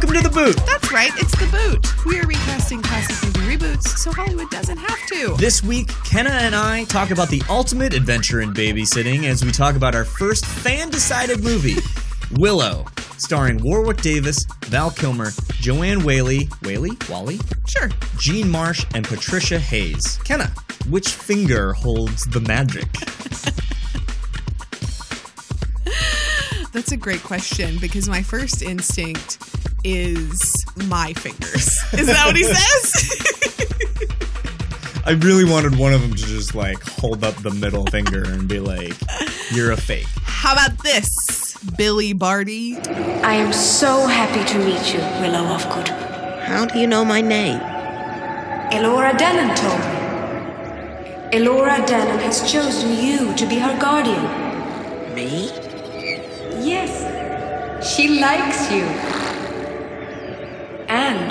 welcome to the boot. That's right, it's The Boot. We are recasting classic movie reboots so Hollywood doesn't have to. This week, Kenna and I talk about the ultimate adventure in babysitting as we talk about our first fan decided movie, Willow, starring Warwick Davis, Val Kilmer, Joanne Whaley, Whaley? Wally? Sure. Jean Marsh, and Patricia Hayes. Kenna, which finger holds the magic? That's a great question because my first instinct is my fingers. Is that what he says? I really wanted one of them to just like hold up the middle finger and be like, you're a fake. How about this, Billy Barty? I am so happy to meet you, Willow Ufgood. How do you know my name? Elora Danan told me. Elora Danan has chosen you to be her guardian. Me? Yes, she likes you. And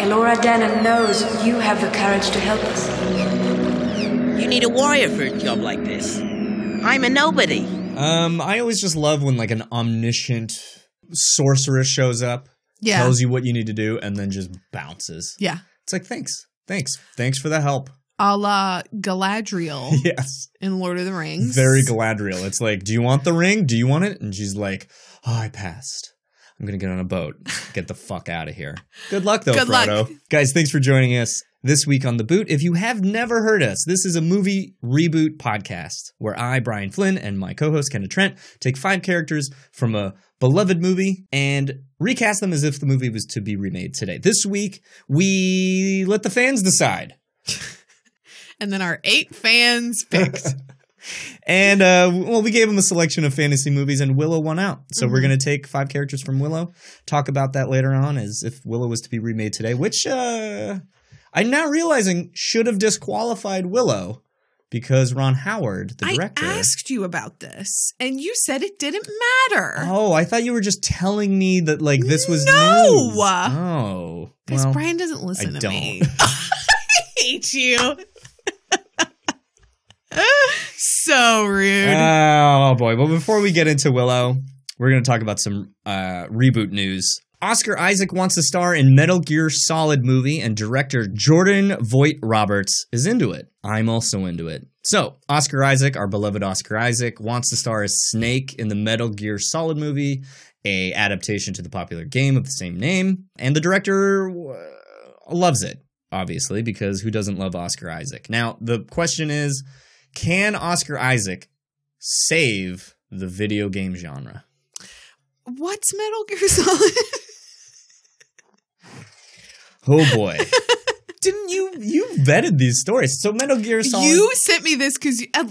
Elora Danan knows you have the courage to help us. You need a warrior for a job like this. I'm a nobody. Um, I always just love when like an omniscient sorceress shows up, Yeah. tells you what you need to do, and then just bounces. Yeah. It's like, thanks. Thanks. Thanks for the help. A la Galadriel Yes. in Lord of the Rings. Very Galadriel. It's like, do you want the ring? Do you want it? And she's like, oh, I passed. I'm going to get on a boat. Get the fuck out of here. Good luck, though, Good luck. Frodo. Guys, thanks for joining us this week on The Boot. If you have never heard us, this is a movie reboot podcast where I, Brian Flynn, and my co host, Kendra Trent, take five characters from a beloved movie and recast them as if the movie was to be remade today. This week, we let the fans decide. And then our eight fans picked. And uh, well, we gave him a selection of fantasy movies, and Willow won out. So Mm-hmm. we're going to take five characters from Willow, talk about that later on, as if Willow was to be remade today. Which uh, I'm now realizing should have disqualified Willow because Ron Howard, the director. I asked you about this, and you said it didn't matter. Oh, I thought you were just telling me that like this was No! news. Oh, Because well, Brian doesn't listen I to me. don't. I hate you. so rude. Oh boy. Well, before we get into Willow, we're going to talk about some uh, reboot news. Oscar Isaac wants to star in Metal Gear Solid movie, and director Jordan Vogt-Roberts is into it. I'm also into it. So, Oscar Isaac, our beloved Oscar Isaac, wants to star as Snake in the Metal Gear Solid movie, a adaptation to the popular game of the same name, and the director uh, loves it, obviously, because who doesn't love Oscar Isaac? Now, the question is, can Oscar Isaac save the video game genre? What's Metal Gear Solid? Oh boy. Didn't you you vetted these stories? So Metal Gear Solid you sent me this because, uh,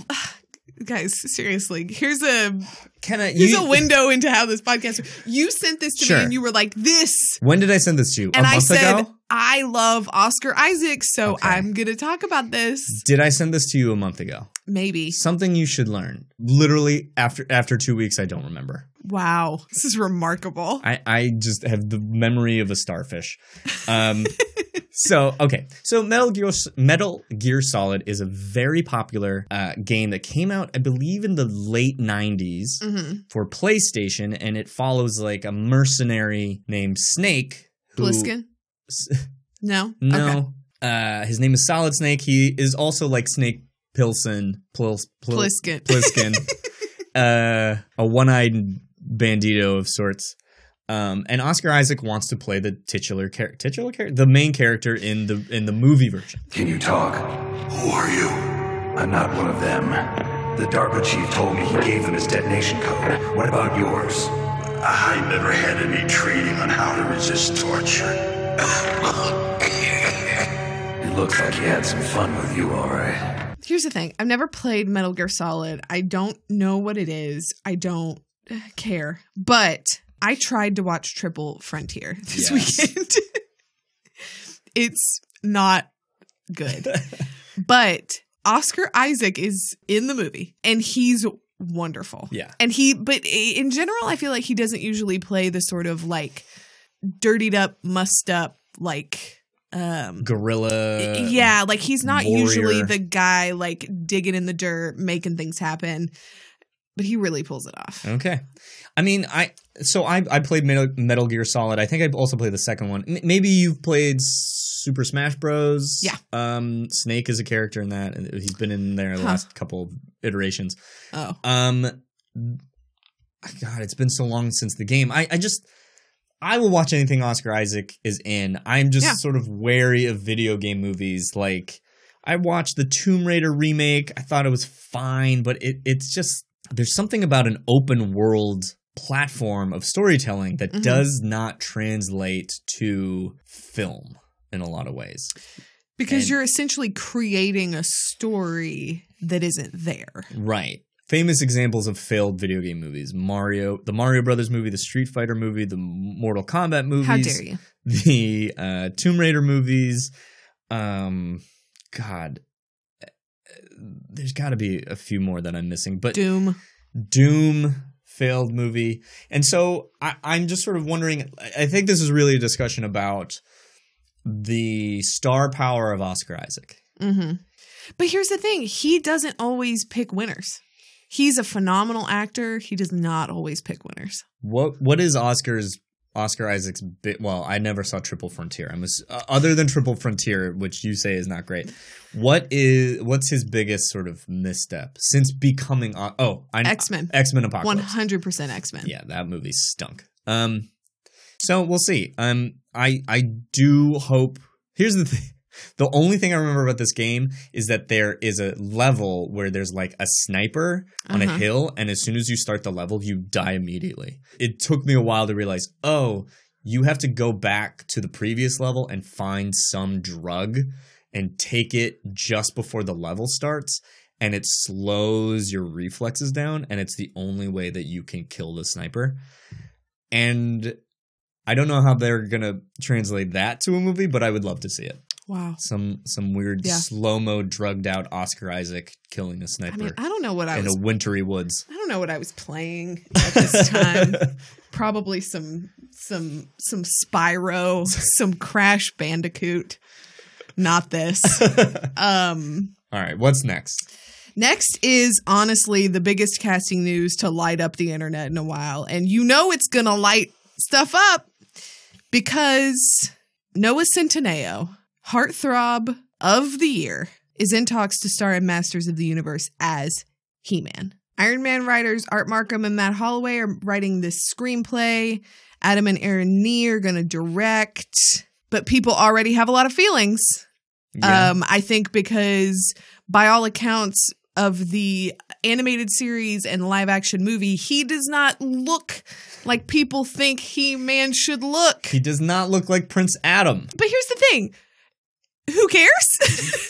guys, seriously, here's a Kenna, here's you, a window into how this podcast. You sent this to Sure. me, and you were like, "This," When did I send this to you? and a I month said, ago? "I love Oscar Isaac, so Okay. I'm gonna talk about this." Did I send this to you a month ago? Maybe. Something you should learn. Literally after after two weeks, I don't remember. Wow, this is remarkable. I, I just have the memory of a starfish. Um, so okay, so Metal Gear Metal Gear Solid is a very popular uh, game that came out, I believe, in the late '90s hmm for PlayStation, and it follows like a mercenary named Snake. Who, Bliskin? No. No, Okay. uh, his name is Solid Snake. He is also like Snake Pilson, Pils, Pil- Pliskin. Pliskin, uh, a one-eyed bandito of sorts. Um, and Oscar Isaac wants to play the titular char- titular char- the main character in the in the movie version. Can you talk? Who are you? I'm not one of them. The DARPA chief told me he gave them his detonation code. What about yours? I never had any training on how to resist torture. It looks like he had some fun with you, all right. Here's the thing. I've never played Metal Gear Solid. I don't know what it is. I don't uh, care. But I tried to watch Triple Frontier this Yes. weekend. it's not good. but Oscar Isaac is in the movie and he's wonderful. Yeah. And he but in general I feel like he doesn't usually play the sort of like dirtied up, mussed up like um Gorilla. yeah, like he's not usually the guy like digging in the dirt, making things happen. but he really pulls it off. Okay. I mean, I so I I played Metal, Metal Gear Solid. I think I also played the second one. M- maybe you've played Super Smash Bros. Yeah. Um, Snake is a character in that, and he's been in there the Huh. last couple of iterations. Oh, Um, God, it's been so long since the game. I I just. I will watch anything Oscar Isaac is in. I'm just Yeah. sort of wary of video game movies. Like, I watched the Tomb Raider remake. I thought it was fine, but it it's just there's something about an open world platform of storytelling that Mhm. does not translate to film in a lot of ways. because And- you're essentially creating a story that isn't there. Right. Famous examples of failed video game movies: Mario, the Mario Brothers movie, the Street Fighter movie, the Mortal Kombat movies. How dare you? the uh, Tomb Raider movies. Um, God, uh, there's got to be a few more that I'm missing, but Doom. Doom failed movie, and so I, I'm just sort of wondering. I think this is really a discussion about the star power of Oscar Isaac. hmm But here's the thing: he doesn't always pick winners. He's a phenomenal actor. He does not always pick winners. What what is Oscar's Oscar Isaac's bit? Well, I never saw Triple Frontier. I'm ass- uh, other than Triple Frontier, which you say is not great. What is what's his biggest sort of misstep since becoming? Oh, X Men. X Men Apocalypse. hundred percent X Men. Yeah, that movie stunk. Um, so we'll see. Um, I I do hope. Here's the thing. The only thing I remember about this game is that there is a level where there's like a sniper on a Uh-huh. hill, and as soon as you start the level, you die immediately. It took me a while to realize, oh, you have to go back to the previous level and find some drug and take it just before the level starts. And it slows your reflexes down, and it's the only way that you can kill the sniper. And I don't know how they're gonna translate that to a movie, but I would love to see it. Wow. Some some weird Yeah. slow mo drugged out Oscar Isaac killing a sniper I mean, I don't know what I in was. a wintry woods. I don't know what I was playing at this time. Probably some some some Spyro, some Crash Bandicoot. Not this. Um All right, what's next? Next is honestly the biggest casting news to light up the internet in a while. And you know it's going to light stuff up because Noah Centineo, heartthrob of the year, is in talks to star in Masters of the Universe as He Man. Iron Man writers Art Marcum and Matt Holloway are writing this screenplay. Adam and Aaron Nee are going to direct. But people already have a lot of feelings. Yeah. Um, I think because by all accounts of the animated series and live action movie, he does not look like people think He Man should look. he does not look like Prince Adam. But here's the thing who cares?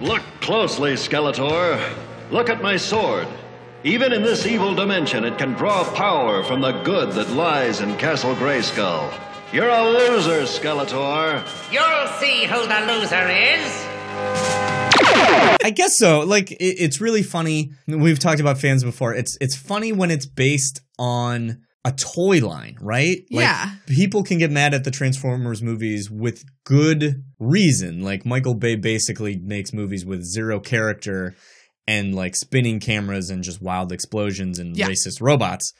Look closely, Skeletor. Look at my sword. Even in this evil dimension, it can draw power from the good that lies in Castle Grayskull. You're a loser, Skeletor. You'll see who the loser is. I guess so. Like it, it's really funny. We've talked about fans before. It's it's funny when it's based on a toy line, right? Like, Yeah. People can get mad at the Transformers movies with good reason. Like Michael Bay basically makes movies with zero character and like spinning cameras and just wild explosions and Yeah. racist robots.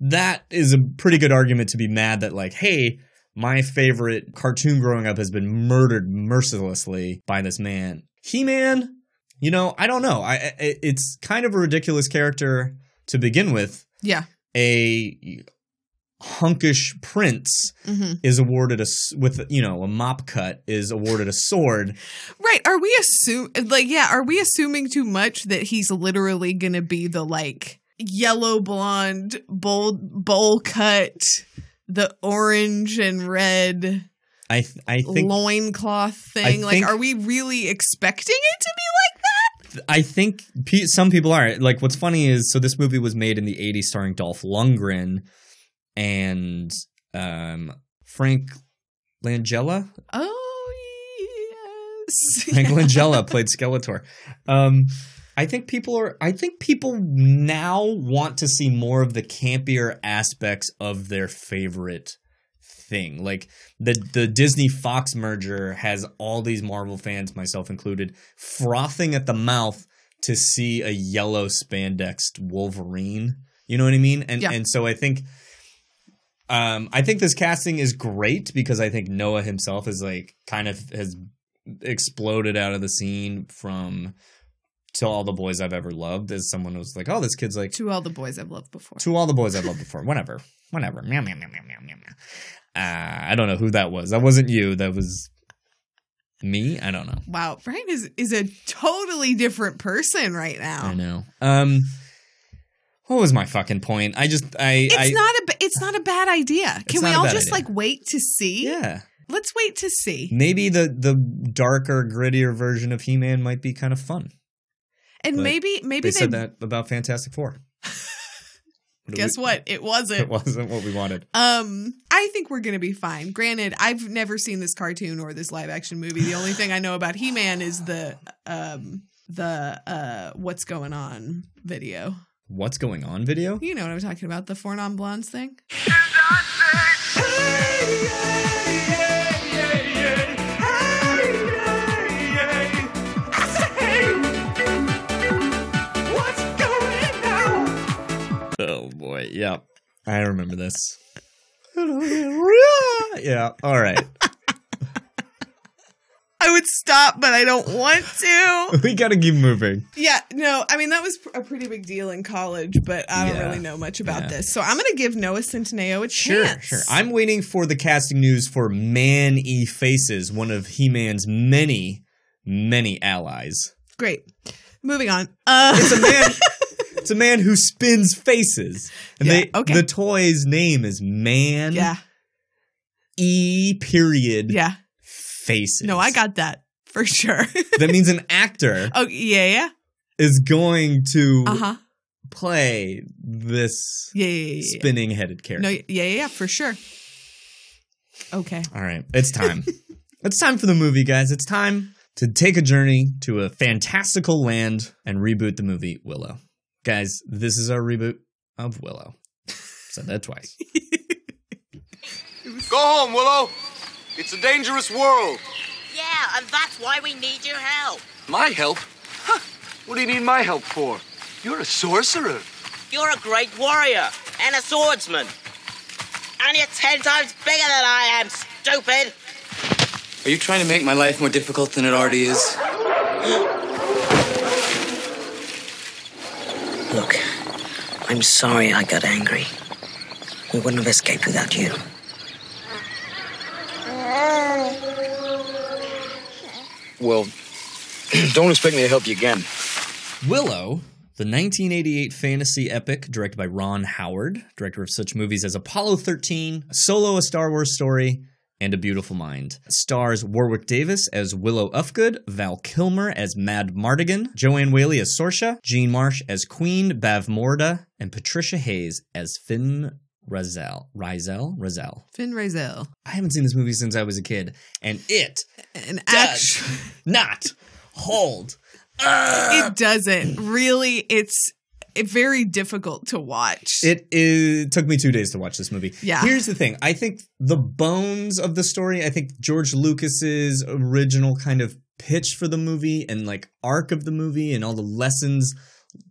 That is a pretty good argument to be mad that like, hey, my favorite cartoon growing up has been murdered mercilessly by this man. He-Man, you know, I don't know. I, I it's kind of a ridiculous character to begin with. yeah. A hunkish prince hmm is awarded a with you know a mop cut is awarded a sword. Right. Are we assume like yeah, are we assuming too much that he's literally gonna be the like yellow blonde bold bowl cut, the orange and red I th- I think loincloth thing? like think- are we really expecting it to be like that? I think pe- some people are like. What's funny is so this movie was made in the '80s, starring Dolph Lundgren and um, Frank Langella. Oh yes. Frank Langella played Skeletor. Um, I think people are. I think people now want to see more of the campier aspects of their favorite thing. Like the the Disney Fox merger has all these Marvel fans, myself included, frothing at the mouth to see a yellow spandexed Wolverine. You know what I mean? And Yeah. and so I think um I think this casting is great because I think Noah himself is like kind of has exploded out of the scene from to all the boys I've ever loved as someone who's like, oh, this kid's like To all the boys I've loved before. to all the boys I've loved before. Whatever. Whatever. Meow, meow, meow, meow, meow, meow, meow. Uh, I don't know who that was. That wasn't you. That was me. I don't know. Wow, Brian is is a totally different person right now. I know. Um, what was my fucking point? I just, I, It's I, not a it's not a bad idea. Can we all just idea. like wait to see? yeah. Let's wait to see. Maybe the the darker, grittier version of He Man might be kind of fun. And But maybe maybe They they, said that about Fantastic Four. What guess we- what? It wasn't. It wasn't what we wanted. Um, I think we're gonna be fine. Granted, I've never seen this cartoon or this live action movie. The only thing I know about He Man is the um the uh what's going on video. What's going on? Video. You know what I'm talking about, the four non blondes thing. I remember this. yeah. All right. I would stop, but I don't want to. we gotta keep moving. Yeah, no, I mean that was a pretty big deal in college, but I don't Yeah. really know much about Yeah. this. So I'm gonna give Noah Centineo a Sure, chance. sure. I'm waiting for the casting news for Man E Faces, one of He Man's many, many allies. great. Moving on. Uh, It's a man. it's a man who spins faces, and Yeah, they okay. the toy's name is Man yeah, E period yeah. Faces. No, I got that for sure. that means an actor oh yeah, yeah. is going to Uh huh. play this Yeah, yeah, yeah, yeah. spinning headed character. No, yeah, yeah, yeah, for sure. Okay. All right, it's time. it's time for the movie, guys. It's time to take a journey to a fantastical land and reboot the movie Willow. Guys, this is our reboot of Willow. Said that twice. Go home, Willow. It's a dangerous world. Yeah, and that's why we need your help. My help? Huh. What do you need my help for? You're a sorcerer. You're a great warrior and a swordsman. And you're ten times bigger than I am, stupid. Are you trying to make my life more difficult than it already is? Look, I'm sorry I got angry. We wouldn't have escaped without you. Well, don't expect me to help you again. Willow, the 1988 fantasy epic directed by Ron Howard, director of such movies as Apollo 13, Solo, a Star Wars story, and A Beautiful Mind. Stars Warwick Davis as Willow Ufgood, Val Kilmer as Mad Mardigan, Joanne Whaley as Sorsha, Jean Marsh as Queen Bavmorda, and Patricia Hayes as Finn Razel. Rizel? Razel. Finn Razel. I haven't seen this movie since I was a kid, and it And does not hold. it doesn't really. It's it very difficult to watch. It, it took me two days to watch this movie. Yeah. Here's the thing. I think the bones of the story, I think George Lucas's original kind of pitch for the movie and like arc of the movie and all the lessons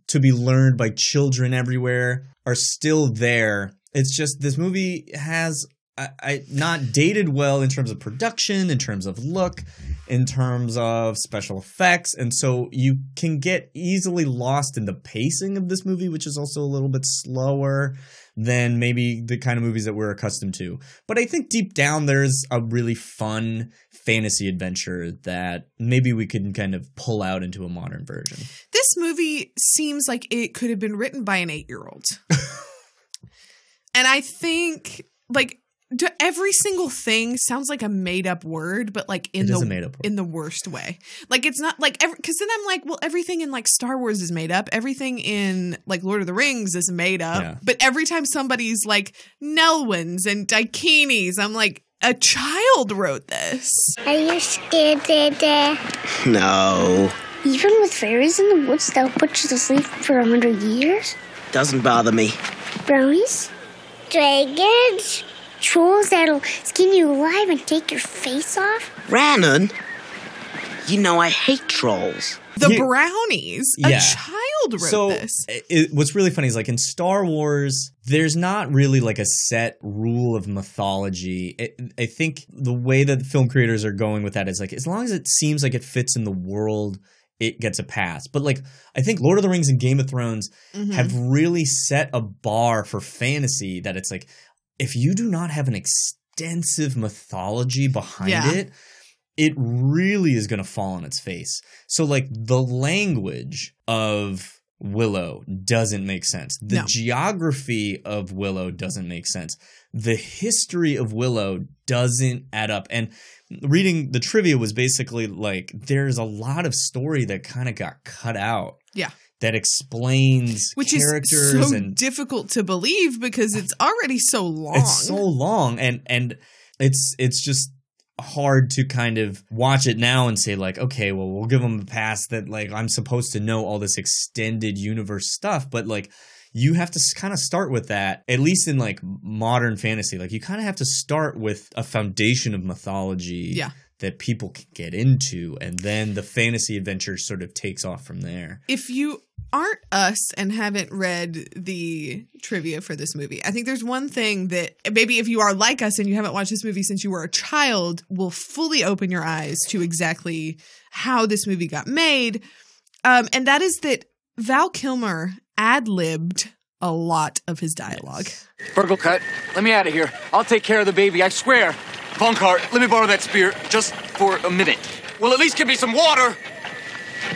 to be learned by children everywhere are still there. It's just this movie has I, I not dated well in terms of production, in terms of look, in terms of special effects, and so you can get easily lost in the pacing of this movie, which is also a little bit slower than maybe the kind of movies that we're accustomed to. But I think deep down there's a really fun fantasy adventure that maybe we can kind of pull out into a modern version. this movie seems like it could have been written by an eight year old. and I think, like, d- every single thing sounds like a made up word, but like in It is the made-up in the worst way. Like it's not like because then I'm like, well, everything in like Star Wars is made up. Everything in like Lord of the Rings is made up. Yeah. But every time somebody's like Nelwyn's and Daikinis, I'm like, a child wrote this. Are you scared, Dada? No, Even with fairies in the woods that'll put you to sleep for a hundred years? doesn't bother me. Brownies? Dragons? Trolls that'll skin you alive and take your face off? Rannon, you know I hate trolls. The Here- brownies. Yeah. A child wrote so this. It, what's really funny is like in Star Wars, there's not really like a set rule of mythology. It, I think the way that the film creators are going with that is like as long as it seems like it fits in the world, it gets a pass. But like I think Lord of the Rings and Game of Thrones Mhm. have really set a bar for fantasy that it's like if you do not have an extensive mythology behind Yeah. it, it really is going to fall on its face. So, like, the language of Willow doesn't make sense. The No. geography of Willow doesn't make sense. The history of Willow doesn't add up. And reading the trivia was basically like there's a lot of story that kind of got cut out Yeah. That explains Which characters is so and difficult to believe because it's already so long. it's so long and and it's it's just hard to kind of watch it now and say like okay well we'll give them a pass that like i'm supposed to know all this extended universe stuff but like you have to kind of start with that at least in like modern fantasy like you kind of have to start with a foundation of mythology Yeah. That people can get into and then the fantasy adventure sort of takes off from there if you aren't us and haven't read the trivia for this movie, I think there's one thing that maybe if you are like us and you haven't watched this movie since you were a child, will fully open your eyes to exactly how this movie got made. Um, and that is that Val Kilmer ad libbed a lot of his dialogue. Burglekutt. Let me out of here. I'll take care of the baby, I swear. Bonkart, let me borrow that spear just for a minute. Well, at least give me some water.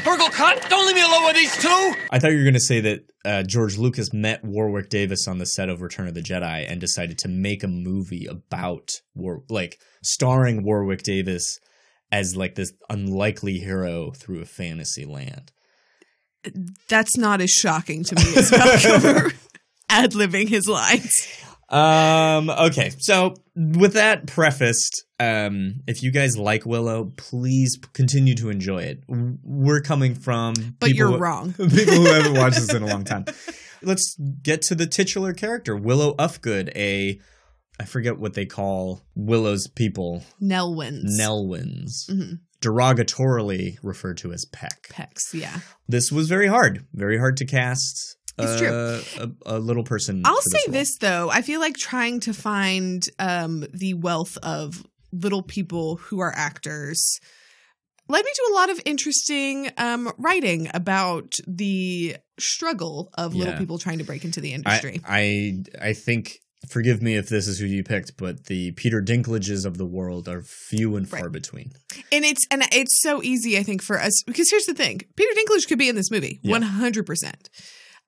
Burglekutt, don't leave me alone with these two. I thought you were going to say that uh, George Lucas met Warwick Davis on the set of Return of the Jedi and decided to make a movie about War, like starring Warwick Davis as like this unlikely hero through a fantasy land. That's not as shocking to me as Val Kilmer ad libbing his lines. Um. Okay. So with that prefaced, um, if you guys like Willow, please continue to enjoy it. We're coming from, But people you're who- wrong. people who haven't watched this in a long time. Let's get to the titular character, Willow Ufgood, a I forget what they call Willow's people, Nelwyn's. Nelwyns, Mhm. derogatorily referred to as Peck. Pecks, yeah. This was very hard, very hard to cast. It's uh, A, a little person. I'll say role. this though. I feel like trying to find um, the wealth of little people who are actors led me to a lot of interesting um, writing about the struggle of little Yeah. people trying to break into the industry. I, I I think forgive me if this is who you picked, but the Peter Dinklages of the world are few and far between. and it's and it's so easy, I think, for us because here's the thing: Peter Dinklage could be in this movie, one hundred percent.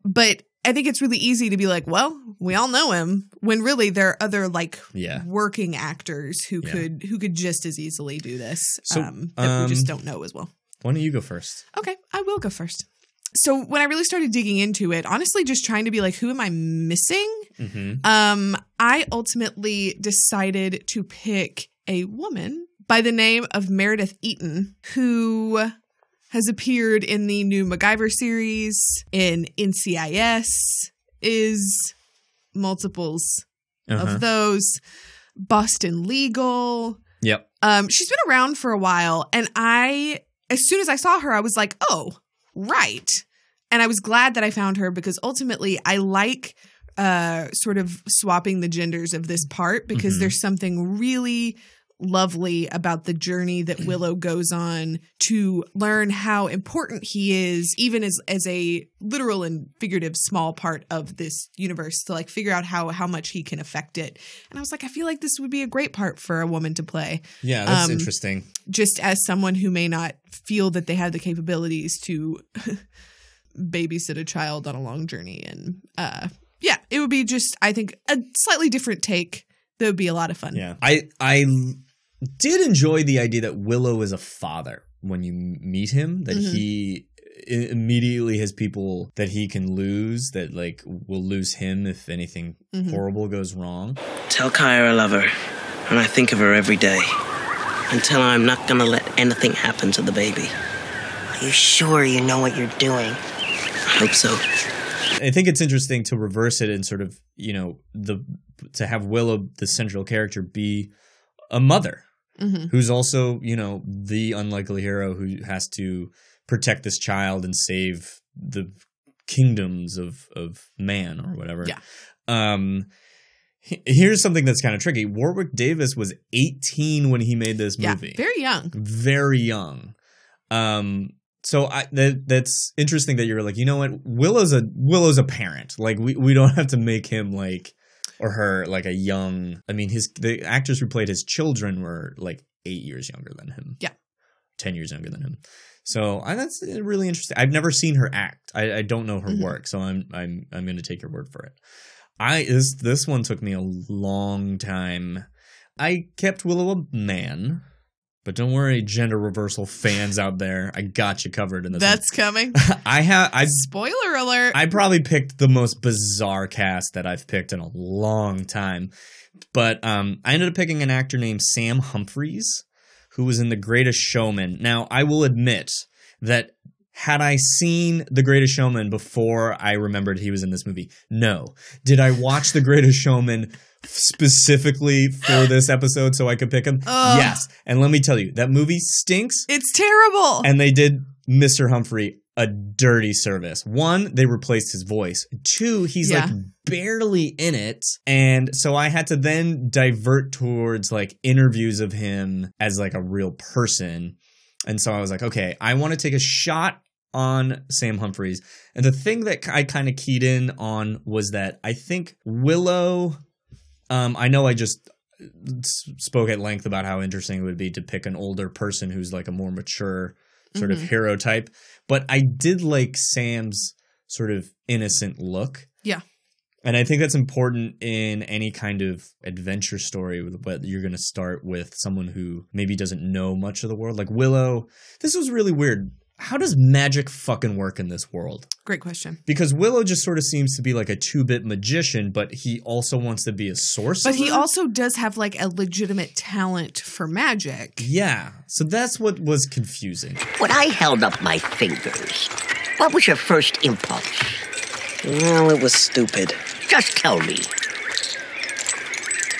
But I think it's really easy to be like, well, we all know him, when really there are other like Yeah. working actors who Yeah. could who could just as easily do this So, um, that we just um, don't know as well. Why don't you go first? Okay, I will go first. So when I really started digging into it, honestly, just trying to be like, who am I missing? Mm-hmm. Um, I ultimately decided to pick a woman by the name of Meredith Eaton, who has appeared in the new MacGyver series, in NCIS, is multiples Uh-huh. of those, Boston Legal. Yep. Um, she's been around for a while, and I, as soon as I saw her, I was like, oh, right. And I was glad that I found her because ultimately I like uh sort of swapping the genders of this part because Mhm. there's something really lovely about the journey that Willow goes on to learn how important he is even as as a literal and figurative small part of this universe to like figure out how how much he can affect it. And I was like I feel like this would be a great part for a woman to play Yeah, that's Um, interesting. just as someone who may not feel that they have the capabilities to babysit a child on a long journey and uh yeah it would be just i think a slightly different take that would be a lot of fun Yeah, I I did enjoy the idea that Willow is a father when you meet him. That Mhm. he immediately has people that he can lose that like will lose him if anything Mhm. horrible goes wrong. Tell Kaya I love her, and I think of her every day. And tell her I'm not gonna let anything happen to the baby. Are you sure you know what you're doing? I hope so. I think it's interesting to reverse it and sort of you know the to have Willow the central character be a mother Mhm. who's also you know the unlikely hero who has to protect this child and save the kingdoms of of man or whatever. Yeah. Um here's something that's kind of tricky. Warwick Davis was 18 when he made this movie. Yeah, very young. Very young. Um so I that that's interesting that you're like, you know what? Willow's a Willow's a parent. Like we we don't have to make him like or her like a young I mean his the actors who played his children were like 8 years younger than him. Yeah. 10 years younger than him. So I, that's really interesting. I've never seen her act. I, I don't know her Mhm. work, so I'm I'm I'm going to take your word for it. I this this one took me a long time. I kept Willow a man, but don't worry, gender reversal fans out there. I got you covered in this. That's coming. I have I Spoiler alert. I probably picked the most bizarre cast that I've picked in a long time. But um, I ended up picking an actor named Sam Humphreys, who was in The Greatest Showman. Now, I will admit that had I seen The Greatest Showman before I remembered he was in this movie? No. Did I watch The Greatest Showman specifically for this episode so I could pick him? Ugh. Yes. And let me tell you, that movie stinks it's terrible. and they did Mr. Humphrey a dirty service. One, they replaced his voice. Two, he's Yeah. like barely in it. And so I had to then divert towards like interviews of him as like a real person. And so I was like, okay, I want to take a shot on Sam Humphries. And the thing that I kind of keyed in on was that I think Willow um I know I just spoke at length about how interesting it would be to pick an older person who's like a more mature sort of Mhm. hero type, but I did like Sam's sort of innocent look. Yeah. And I think that's important in any kind of adventure story, but you're going to start with someone who maybe doesn't know much of the world. Like Willow, this was really weird. How does magic fucking work in this world? Great question. Because Willow just sort of seems to be like a two bit magician, but he also wants to be a sorcerer. But he also does have like a legitimate talent for magic. Yeah. So that's what was confusing. When I held up my fingers, what was your first impulse? Well, it was stupid. Just tell me.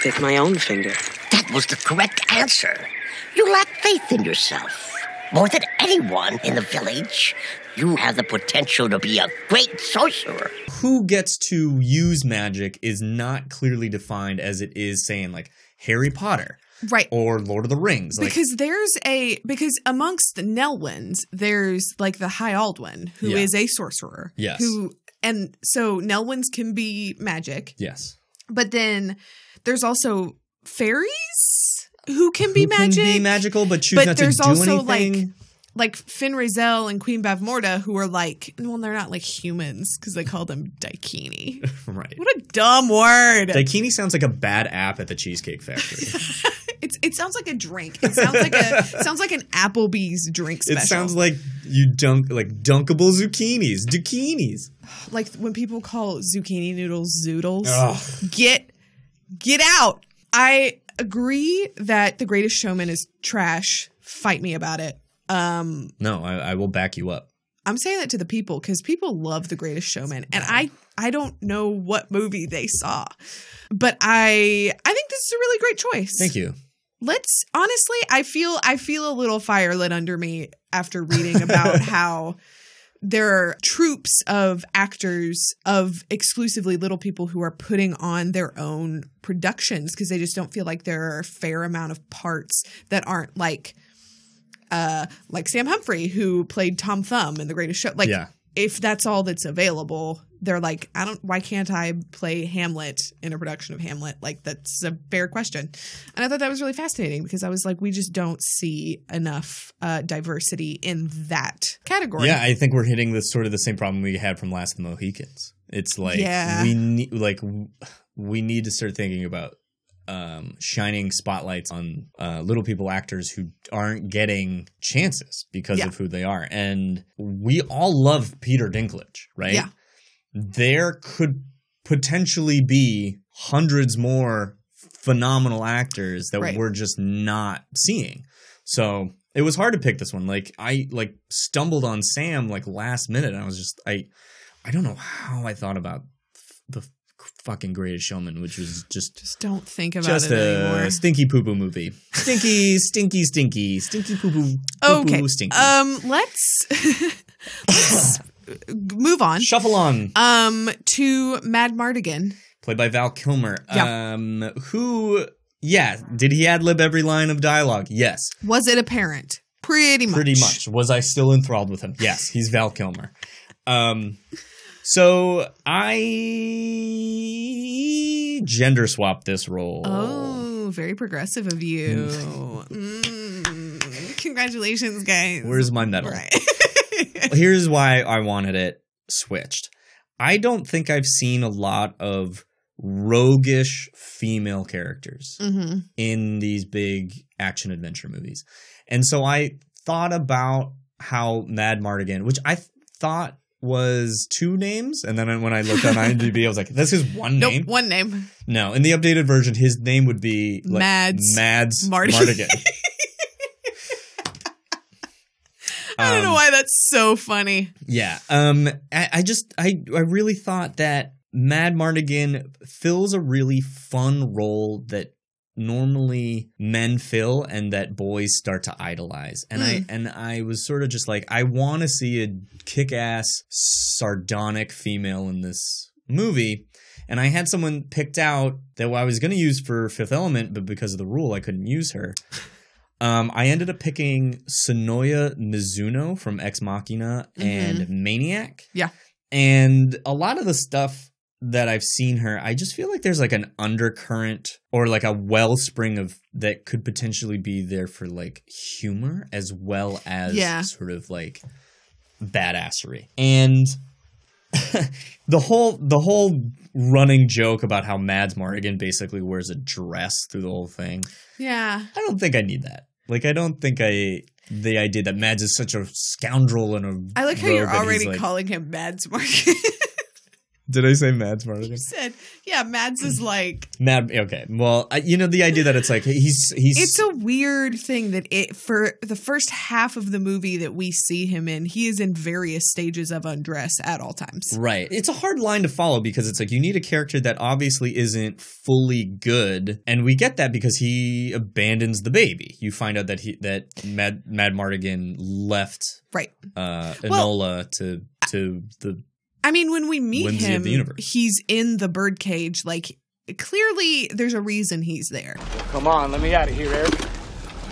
Pick my own finger. That was the correct answer. You lack faith in yourself. More than anyone in the village, you have the potential to be a great sorcerer. Who gets to use magic is not clearly defined as it is saying like Harry Potter Right. or Lord of the Rings. Like, because there's a because amongst the Nelwyns, there's like the High Aldwin, who is Yeah. a sorcerer. Yes. Who and so Nelwyns can be magic, yes. but then there's also fairies who can be Who can be magical, but choose but not to there's do also anything. like like Finn Razel and Queen Bavmorda, who are like, well, they're not like humans because they call them Daikini. right. what a dumb word! Daikini sounds like a bad app at the Cheesecake Factory. it's it sounds like a drink. It sounds like a sounds like an Applebee's drink special. it sounds like you dunk like dunkable zucchinis, zucchinis. like when people call zucchini noodles zoodles. Ugh. Get get out. I agree that The Greatest Showman is trash. Fight me about it. Um, No, I, I will back you up. I'm saying that to the people because people love The Greatest Showman, and I I don't know what movie they saw, but I I think this is a really great choice. Thank you. Let's honestly, I feel I feel a little fire lit under me after reading about how there are troops of actors of exclusively little people who are putting on their own productions because they just don't feel like there are a fair amount of parts that aren't like uh like Sam Humphrey who played Tom Thumb in The Greatest Show like Yeah. if that's all that's available they're like I don't why can't I play Hamlet in a production of Hamlet like that's a fair question and I thought that was really fascinating because I was like we just don't see enough uh diversity in that category Yeah, I think we're hitting the sort of the same problem we had from Last of the Mohicans. It's like Yeah. we need like we need to start thinking about um, shining spotlights on uh, little people actors who aren't getting chances because Yeah. of who they are, and we all love Peter Dinklage, right? Yeah. There could potentially be hundreds more phenomenal actors that Right. we're just not seeing. So it was hard to pick this one. Like I like stumbled on Sam like last minute, and I was just I I don't know how I thought about the fucking Greatest Showman, which was just Just don't think about just it a anymore. stinky poo poo movie. Stinky, stinky, stinky, stinky poo poo. Okay. stinky. Um, let's let's move on. Shuffle on. Um, to Mad Mardigan. Played by Val Kilmer. Yeah. Um, who? Yeah. Did he ad lib every line of dialogue? Yes. Was it apparent? Pretty much. Pretty much. Was I still enthralled with him? Yes, he's Val Kilmer. Um, so I gender swapped this role. Oh, very progressive of you. Mm, congratulations, guys. Where's my medal? Right. Here's why I wanted it switched. I don't think I've seen a lot of roguish female characters hmm in these big action adventure movies. And so I thought about how Mad Mardigan, which I th- thought was two names, and then when I looked on IMDb, I was like, "This is one Nope, name." one name. No, in the updated version, his name would be like Mads Mads Mardi- Mardigan. I don't know Um, why that's so funny. Yeah. Um I, I just I I really thought that Mad Mardigan fills a really fun role that normally men fill and that boys start to idolize. And I and I was sort of just like I want to see a kick-ass sardonic female in this movie. And I had someone picked out that I was going to use for Fifth Element, but because of the rule, I couldn't use her. Um, I ended up picking Sonoya Mizuno from Ex Machina and Maniac. Yeah. And a lot of the stuff that I've seen her, I just feel like there's like an undercurrent or like a wellspring of that could potentially be there for like humor as well as Yeah. sort of like badassery. And the whole the whole running joke about how Mads Mardigan basically wears a dress through the whole thing. Yeah. I don't think I need that. Like I don't think I the idea that Mads is such a scoundrel and a I like how you're already like- calling him Mads Mardigan. Did I say Mads Mardigan? you said, yeah, Mads is like Mad. Okay. Well, I, you know the idea that it's like he's he's it's a weird thing that it for the first half of the movie that we see him in, he is in various stages of undress at all times. Right. It's a hard line to follow because it's like you need a character that obviously isn't fully good, and we get that because he abandons the baby. You find out that he that Mad Mad Mardigan left Right. uh Well- Enola to to the I mean, when we meet Whimsy him, the universe. he's in the birdcage. Like clearly, there's a reason he's there. Come on, let me out of here, Airk.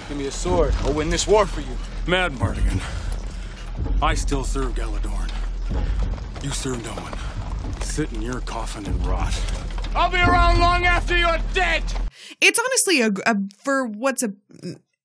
Give me a sword. I'll win this war for you. Mad Mardigan. I still serve Galladoorn. You serve no one. Sit in your coffin and rot. I'll be around long after you're dead. It's honestly a, a for what's a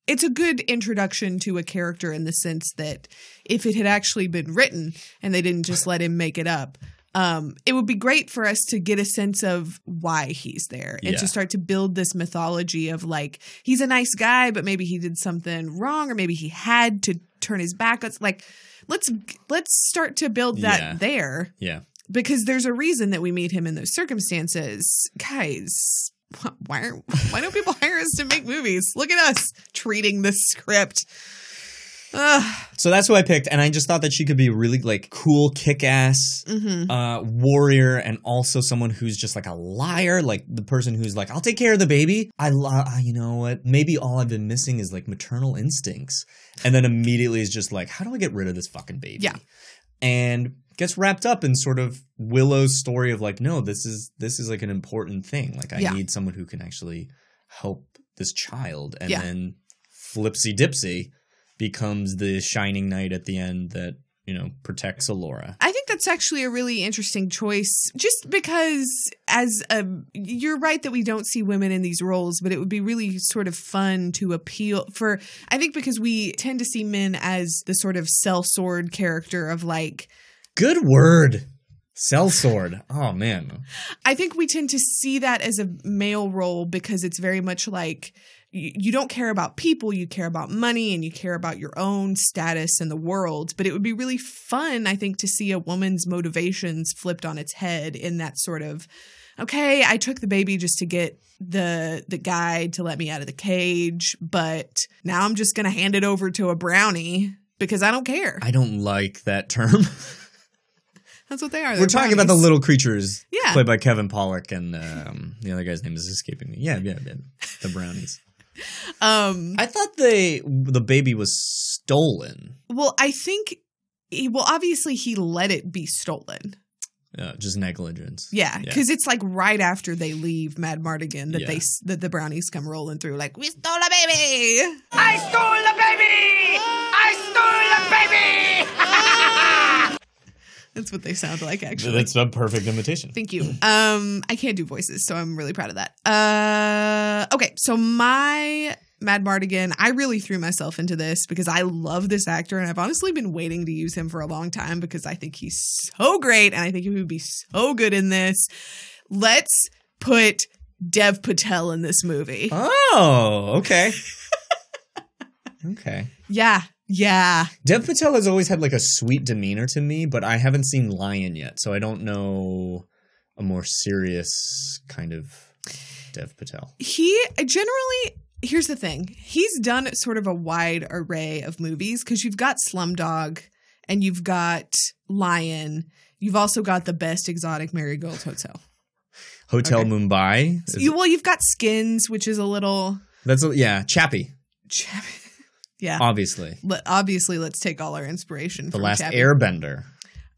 it's a good introduction to a character in the sense that if it had actually been written and they didn't just let him make it up, um, it would be great for us to get a sense of why he's there and Yeah. to start to build this mythology of like he's a nice guy, but maybe he did something wrong or maybe he had to turn his back. It's like let's let's start to build that Yeah. there yeah. because there's a reason that we meet him in those circumstances. Guys, why are, why don't people hire us to make movies? Look at us treating this script. Ugh. So that's who I picked, and I just thought that she could be really like cool, kick-ass Mhm. uh, warrior, and also someone who's just like a liar, like the person who's like, "I'll take care of the baby." I, you know what? Maybe all I've been missing is like maternal instincts, and then immediately is just like, "How do I get rid of this fucking baby?" Yeah. and gets wrapped up in sort of Willow's story of like, no, this is this is like an important thing. Like, I Yeah. need someone who can actually help this child, and Yeah. then Flipsy Dipsy becomes the shining knight at the end that you know protects Elora. I think that's actually a really interesting choice just because as a you're right that we don't see women in these roles but it would be really sort of fun to appeal for I think because we tend to see men as the sort of sellsword character of like Good word, Sell sword. Oh man, I think we tend to see that as a male role because it's very much like you, you don't care about people, you care about money and you care about your own status in the world. But it would be really fun, I think, to see a woman's motivations flipped on its head in that sort of okay, I took the baby just to get the the guy to let me out of the cage, but now I'm just gonna hand it over to a brownie because I don't care. I don't like that term. That's what they are. We're They're talking about the little creatures Yeah. played by Kevin Pollak and um, the other guy's name is escaping me. Yeah, yeah, yeah. The brownies. Um, I thought they the baby was stolen. well, I think. he- Well, obviously, he let it be stolen. Uh, just negligence. Yeah, because it's like right after they leave Mad Mardigan that Yeah. they that the brownies come rolling through like we stole a baby. I stole a baby! I stole a baby! That's what they sound like actually. That's a perfect imitation. Thank you. Um, I can't do voices, so I'm really proud of that. Uh, okay, so my Madmartigan, I really threw myself into this because I love this actor, and I've honestly been waiting to use him for a long time because I think he's so great, and I think he would be so good in this. Let's put Dev Patel in this movie. Oh, okay. okay. Yeah, yeah. Dev Patel has always had like a sweet demeanor to me, but I haven't seen Lion yet, so I don't know a more serious kind of Dev Patel. he generally here's the thing he's done sort of a wide array of movies because you've got slumdog and you've got lion you've also got the best exotic marigold hotel Hotel Okay. Mumbai. You, well you've got skins which is a little that's a, yeah, Chappie. Yeah Obviously, obviously let's take all our inspiration from the from last Chappie. Airbender.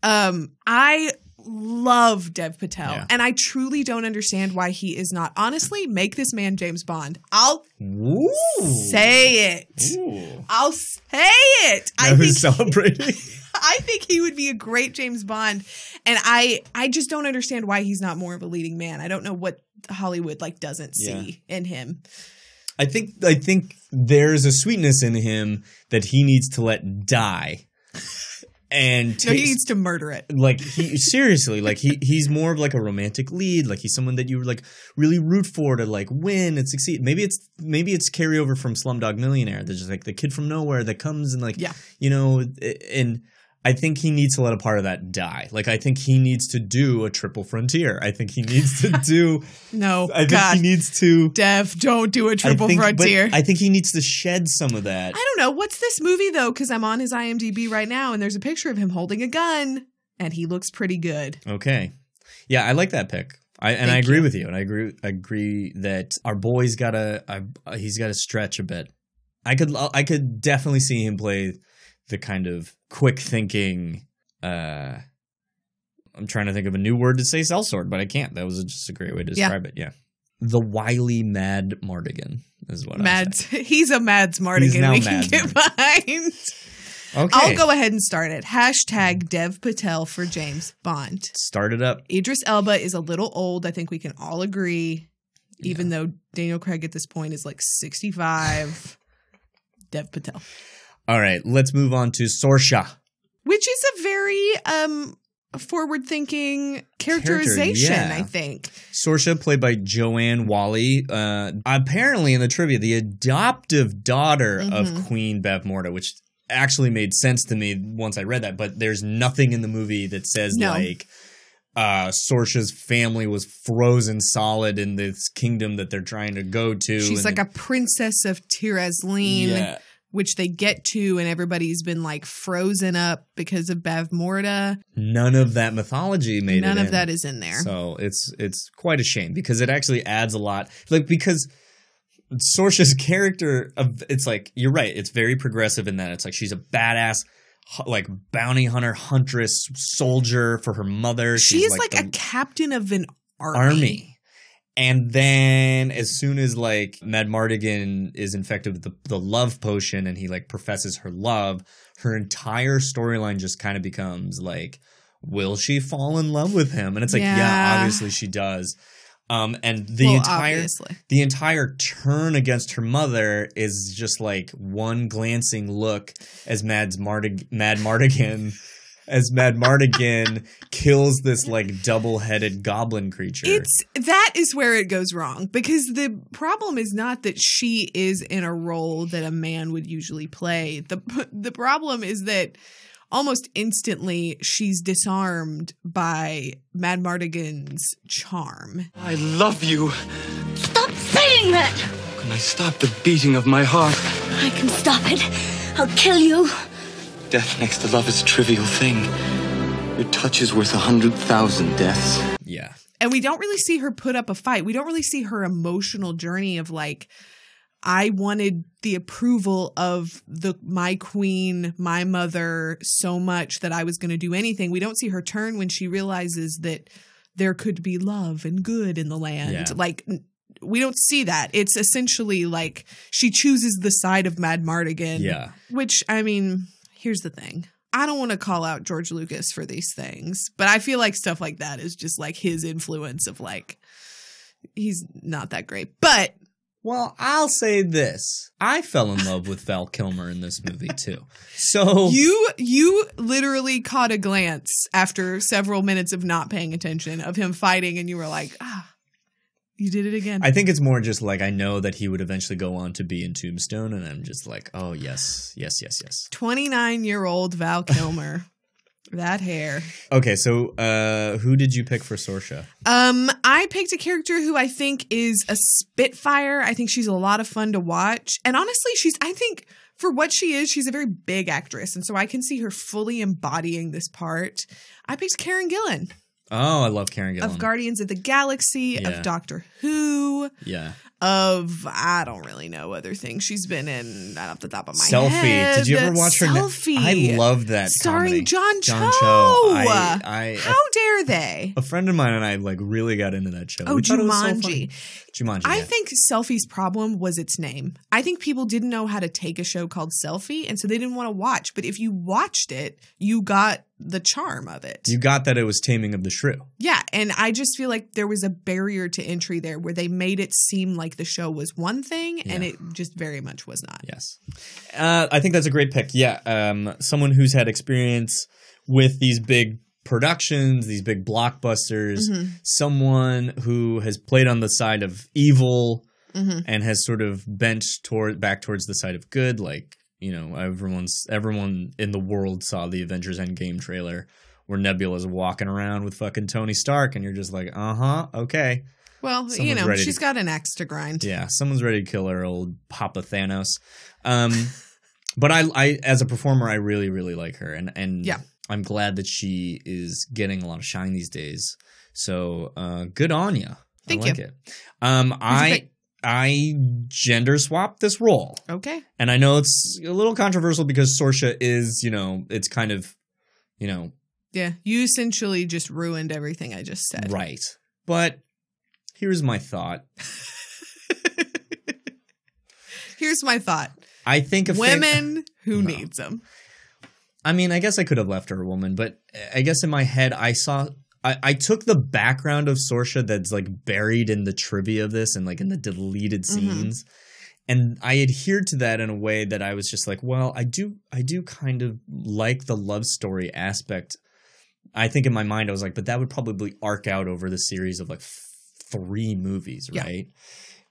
Um, I love Dev Patel, Yeah. and I truly don't understand why he is not. Honestly, make this man James Bond. I'll Ooh. say it. Ooh. I'll say it. I Now think who's celebrating? I think he would be a great James Bond, and I I just don't understand why he's not more of a leading man. I don't know what Hollywood like doesn't see in him. I think I think there's a sweetness in him that he needs to let die. And No, he needs to murder it. like he seriously like he he's more of like a romantic lead like he's someone that you like really root for to like win and succeed maybe it's maybe it's carryover from slumdog millionaire there's just like the kid from nowhere that comes and like Yeah. you know and i think he needs to let a part of that die like i think he needs to do a triple frontier i think he needs to do No, i think God, he needs to Dev, don't do a triple think- but frontier. i think he needs to shed some of that I don't know. What's this movie though? Because I'm on his IMDb right now, and there's a picture of him holding a gun, and he looks pretty good. Okay. Yeah, I like that pick. I and I agree you. with you. And I agree agree that our boy's got to uh, he's got to stretch a bit. I could I could definitely see him play the kind of quick thinking uh I'm trying to think of a new word to say cell sword, but I can't. That was just a great way to Yeah. describe it. Yeah. The wily Madmartigan is what I Mads, he's a Mads Mardigan. we can Mads get behind. Okay. I'll go ahead and start it. Hashtag Dev Patel for James Bond. Start it up. Idris Elba is a little old. I think we can all agree, even though Daniel Craig at this point is like 65. Dev Patel, All right, let's move on to Sorsha. which is a very um forward thinking characterization, yeah. I think. Sorsha, played by Joanne Whalley, uh, apparently in the trivia, the adoptive daughter Mhm. of Queen Bavmorda, which actually made sense to me once I read that. But there's nothing in the movie that says No. like uh, Sorsha's family was frozen solid in this kingdom that they're trying to go to. She's like they- a princess of Tir Asleen, Yeah. Which they get to, and everybody's been like frozen up because of Bavmorda. none of that mythology made None of in. that is in there. So it's it's quite a shame because it actually adds a lot. Like because Sorsha's character of it's like you're right. It's very progressive in that it's like she's a badass like bounty hunter, huntress, soldier for her mother. She's, like, the a captain of an army. army. And then as soon as like Madmartigan is infected with the, the love potion and he like professes her love, her entire storyline just kind of becomes like, will she fall in love with him? And it's like, yeah, Yeah. obviously she does. Um, and the Well, entire obviously. the entire turn against her mother is just like one glancing look as Mad's Mardig- Madmartigan as Madmartigan kills this like double-headed goblin creature. It's that is where it goes wrong because the problem is not that she is in a role that a man would usually play. The the problem is that almost instantly she's disarmed by Madmartigan's charm. I love you. Stop saying that! Can I stop the beating of my heart? I can stop it. I'll kill you. Death next to love is a trivial thing. Your touch is worth a hundred thousand deaths. Yeah. And we don't really see her put up a fight. We don't really see her emotional journey of like, I wanted the approval of the my queen, my mother so much that I was going to do anything. We don't see her turn when she realizes that there could be love and good in the land. Yeah. Like we don't see that. It's essentially like she chooses the side of Madmartigan. Yeah. Which I mean, here's the thing. I don't want to call out George Lucas for these things, but I feel like stuff like that is just like his influence of like he's not that great. But Well, I'll say this. I fell in love with Val Kilmer in this movie too. So you you literally caught a glance after several minutes of not paying attention of him fighting and you were like, "Ah, you did it again." I think it's more just like I know that he would eventually go on to be in Tombstone, and I'm just like, oh yes, yes, yes, yes. 29-year-old Val Kilmer. that hair. Okay, so uh who did you pick for Sorsha? Um, I picked a character who I think is a spitfire. I think she's a lot of fun to watch. And honestly, she's I think for what she is, she's a very big actress, and so I can see her fully embodying this part. I picked Karen Gillan Oh, I love Karen Gillan. of Guardians of the Galaxy, Yeah. of Doctor Who, yeah. Of I don't really know other things she's been in. Not off the top of my Selfie. head. Selfie. Did you ever watch her? ne- Selfie. I love that. starring comedy. John Cho. John Cho. I, I How dare they? a friend of mine and I like really got into that show. Oh, We thought was so Jumanji. Jumanji. I yeah. think Selfie's problem was its name. I think people didn't know how to take a show called Selfie, and so they didn't want to watch. But if you watched it, you got the charm of it. you got that it was Taming of the Shrew. yeah, and I just feel like there was a barrier to entry there where they made it seem like the show was one thing, and Yeah. it just very much was not. Yes. Uh, I think that's a great pick. Yeah. Um, someone who's had experience with these big productions, these big blockbusters, Mhm. someone who has played on the side of evil Mhm. and has sort of bent toward back towards the side of good. Like, you know, everyone's everyone in the world saw the Avengers Endgame trailer where Nebula's walking around with fucking Tony Stark, and you're just like, uh huh, okay. Well, you know, to- she's got an axe to grind. Yeah, someone's ready to kill her old Papa Thanos. Um, but I, I, as a performer, I really, really like her, and and Yeah. I'm glad that she is getting a lot of shine these days. So, uh, good on you. Thank I like you. it. Um, I. I gender swapped this role, Okay. and I know it's a little controversial because Sorsha is, you know, it's kind of, you know, Yeah, you essentially just ruined everything I just said. right. But here's my thought. Here's my thought: I think women who No. needs them. I mean, I guess I could have left her a woman, but I guess in my head, I saw. I, I took the background of Sorsha that's like buried in the trivia of this and like in the deleted Mhm. scenes. And I adhered to that in a way that I was just like, well, I do I do kind of like the love story aspect. I think in my mind I was like, but that would probably arc out over the series of like three movies, Yeah. right?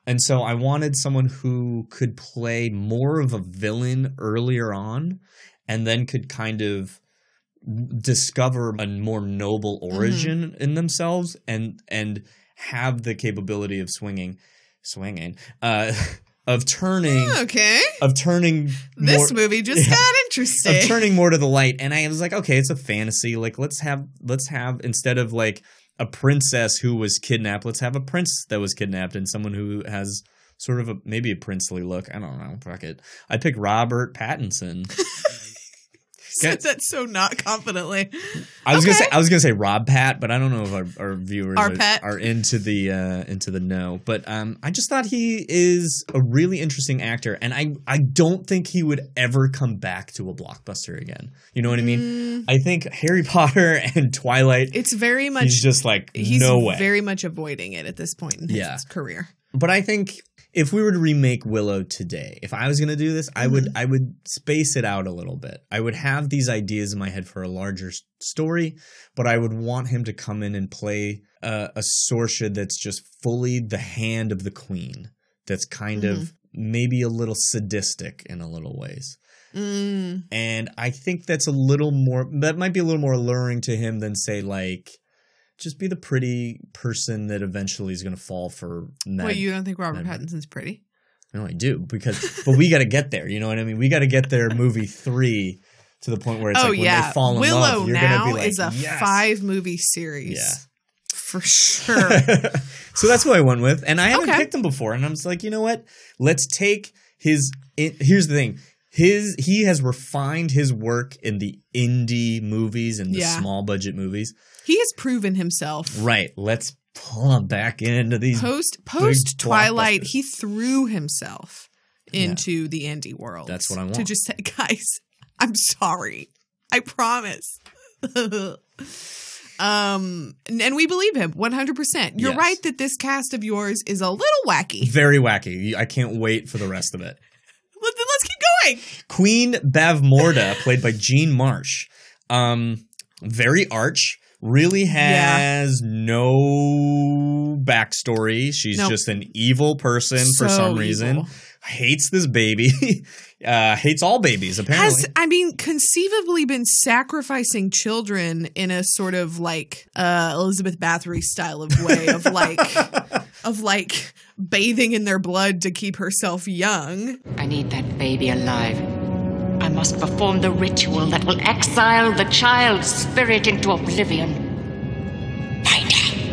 And so I wanted someone who could play more of a villain earlier on and then could kind of discover a more noble origin in themselves and and have the capability of swinging swinging uh of turning Okay. of turning This more- movie just Yeah. got interesting. of turning more to the light and i was like okay it's a fantasy like let's have let's have instead of like a princess who was kidnapped. Let's have a prince that was kidnapped and someone who has sort of a maybe a princely look. I don't know. Fuck it. I pick robert pattinson said that so not confidently. I was gonna say I was gonna say Rob Pat, but I don't know if our, our viewers Our are, are into the uh, into the know. But um, I just thought he is a really interesting actor, and I I don't think he would ever come back to a blockbuster again. You know what I mean? Mm. I think Harry Potter and Twilight. It's very much he's just like he's no way. very much avoiding it at this point in his Yeah. career. But I think if we were to remake Willow today, if I was going to do this, I would Mm-hmm. I would space it out a little bit. I would have these ideas in my head for a larger story, but I would want him to come in and play uh, a Sorsha that's just fully the hand of the queen. That's kind Mm-hmm. of maybe a little sadistic in a little ways. Mm. And I think that's a little more that might be a little more alluring to him than say like just be the pretty person that eventually is going to fall for Mad, Wait, you don't think Robert Pattinson's pretty? no, I do because, but we got to get there. You know what I mean? We got to get there. Movie three, to the point where it's oh like when yeah, they fall in Willow love, you're now gonna be like, is a yes. five movie series. Yeah. for sure. so that's what I went with, and I haven't Okay. picked him before, and I'm just like, you know what? Let's take his. In, here's the thing: his he has refined his work in the indie movies and the Yeah. small budget movies. He has proven himself. Right. Let's pull him back into these Post post Twilight, he threw himself into the indie world. That's what I want To just say, guys, I'm sorry. I promise. um, and, we believe him 100. percent You're Yes. right that this cast of yours is a little wacky. Very wacky. I can't wait for the rest of it. Let, let's keep going. Queen Bavmorda, played by Jean Marsh. Um, very arch. Really has no backstory. She's Nope. just an evil person for some reason. evil. Hates this baby. uh, hates all babies, apparently. Has I mean conceivably been sacrificing children in a sort of like uh Elizabeth Bathory style of way of like of like bathing in their blood to keep herself young. I need that baby alive. I must perform the ritual that will exile the child's spirit into oblivion.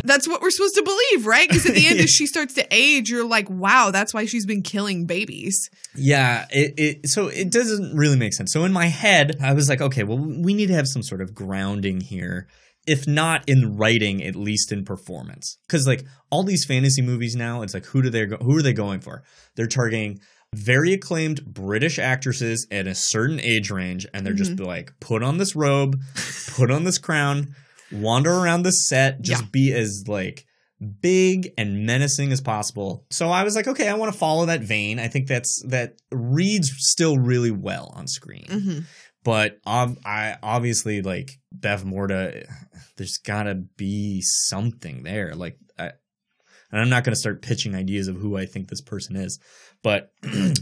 That's what we're supposed to believe, right? Because at the end, as she starts to age, you're like, wow, that's why she's been killing babies. Yeah, it, it so it doesn't really make sense. So in my head, I was like, okay, well, we need to have some sort of grounding here, if not in writing, at least in performance. Because like all these fantasy movies now, it's like who do they go, who are they going for? They're targeting very acclaimed British actresses at a certain age range, and they're just Mhm. like, put on this robe, put on this crown, wander around the set, just be as like big and menacing as possible. So I was like, okay, I want to follow that vein. I think that's that reads still really well on screen. Mm-hmm. But ob- I obviously like Bavmorda. There's got to be something there. Like, I, and I'm not going to start pitching ideas of who I think this person is. But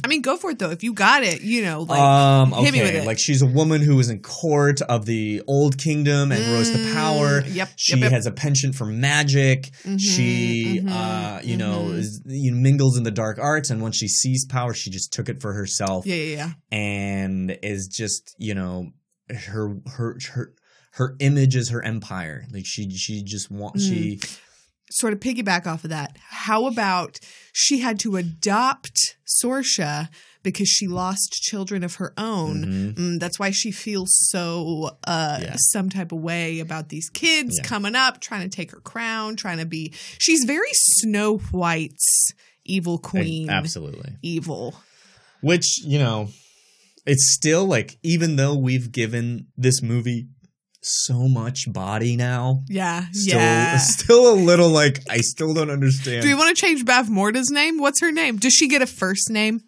I mean, go for it though. If you got it, you know, like um, hit me with it. like she's a woman who was in court of the old kingdom and rose to power. Mm, yep, She yep, yep. has a penchant for magic. Mhm, she, mhm, uh, you know, mhm. is, you know, mingles in the dark arts, and once she sees power, she just took it for herself. yeah, yeah, yeah. and is just, you know, her her her her image is her empire. Like she she just wants Mm. she Sort of piggyback off of that. How about she had to adopt Sorsha because she lost children of her own? Mhm. Mm, that's why she feels so uh, Yeah. some type of way about these kids Yeah. coming up, trying to take her crown, trying to be. She's very Snow White's evil queen. absolutely. Evil. Which, you know, it's still like, even though we've given this movie so much body now, Yeah. still, yeah. still a little like, I still don't understand. Do we want to change Bavmorda's name? What's her name? Does she get a first name?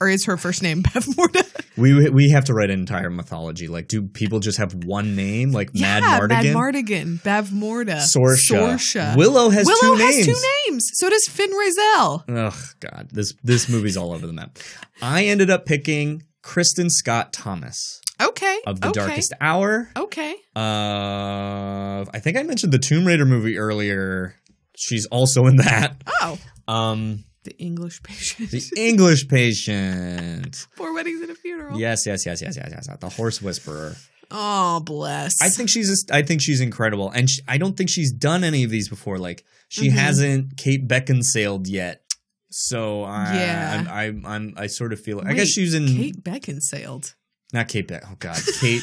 Or is her first name Bavmorda? we we have to write an entire mythology. Like, do people just have one name, like Mad yeah, Mardigan? Mad Mardigan, Bavmorda, Sorsha. Sorsha. Willow has Willow two has names. two names. So does Fin Raziel. Oh God, this this movie's all over the map. I ended up picking Kristin Scott Thomas Okay. of The okay. Darkest Hour. Okay. Uh, I think I mentioned the Tomb Raider movie earlier. She's also in that. Oh, Um, the English patient. the English Patient. Four weddings and a funeral. Yes, yes, yes, yes, yes, yes. The Horse Whisperer. Oh, bless. I think she's just, I think she's incredible, and she, I don't think she's done any of these before. Like she Mhm. hasn't Kate Beckinsale yet. So I, Yeah. I'm, I'm, I'm, I sort of feel. I guess she was in Kate Beckinsale. Not Kate Beck. Oh God, Kate.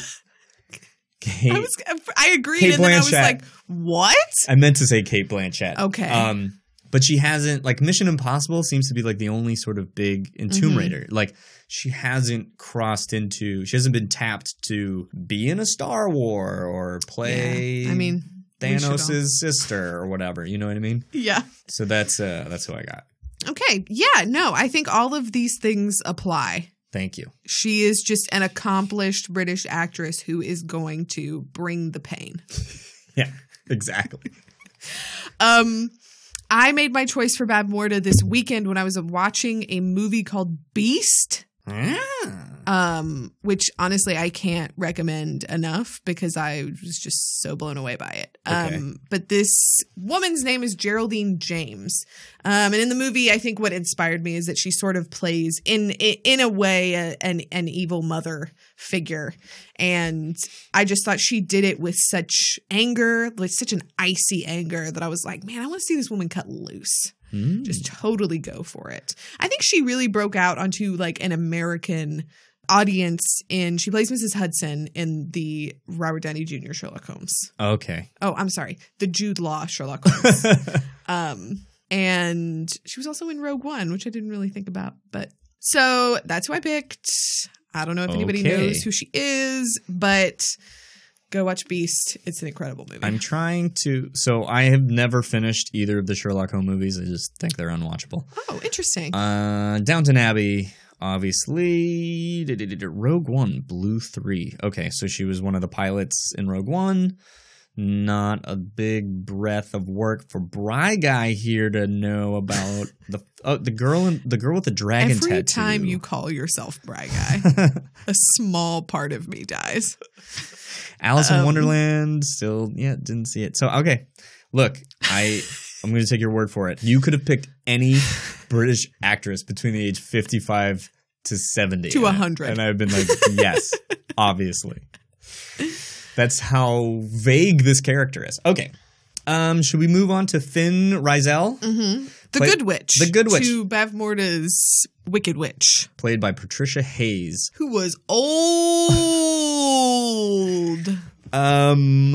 Kate. I was. I agreed, Kate and then I was like, "What?" I meant to say Cate Blanchett. Okay. Um, but she hasn't like Mission Impossible seems to be like the only sort of big in Tomb Mhm. Raider. Like she hasn't crossed into she hasn't been tapped to be in a Star War or play Yeah. I mean, we should all- Thanos' sister or whatever. You know what I mean? Yeah. So that's uh that's who I got. Okay. Yeah. No, I think all of these things apply. Thank you. She is just an accomplished British actress who is going to bring the pain. Yeah, exactly. Um, I made my choice for Bavmorda this weekend when I was watching a movie called Beast. Um, which honestly I can't recommend enough because I was just so blown away by it. Okay. Um, but this woman's name is Geraldine James, um, and in the movie, I think what inspired me is that she sort of plays in in a way a, an an evil mother figure, and I just thought she did it with such anger, like such an icy anger that I was like, man, I want to see this woman cut loose just totally go for it. I think she really broke out onto like an American audience in she plays Mrs. Hudson in the Robert Downey Jr. Sherlock Holmes. Okay. Oh, I'm sorry. The Jude Law Sherlock Holmes. um and she was also in Rogue One, which I didn't really think about, but so that's who I picked. I don't know if anybody Okay. knows who she is, but go watch Beast. It's an incredible movie. I'm trying to. So I have never finished either of the Sherlock Holmes movies. I just think they're unwatchable. oh, interesting. Uh, Downton Abbey, obviously. Rogue One, Blue Three. Okay, so she was one of the pilots in Rogue One. Not a big breath of work for Bry Guy here to know about the oh, the girl in, the girl with the dragon Every tattoo. time you call yourself Bry Guy, a small part of me dies. Alice in Um, Wonderland, still, yeah, didn't see it. So, okay, look, I, I'm going to take your word for it. You could have picked any British actress between the age 55 to 70 To and 100. and I've been like, yes, obviously. That's how vague this character is. Okay, um, should we move on to Fin Raziel, hmm The Play- Good Witch. The Good Witch. To Bavmorda's Wicked Witch, played by Patricia Hayes? who was old. Um.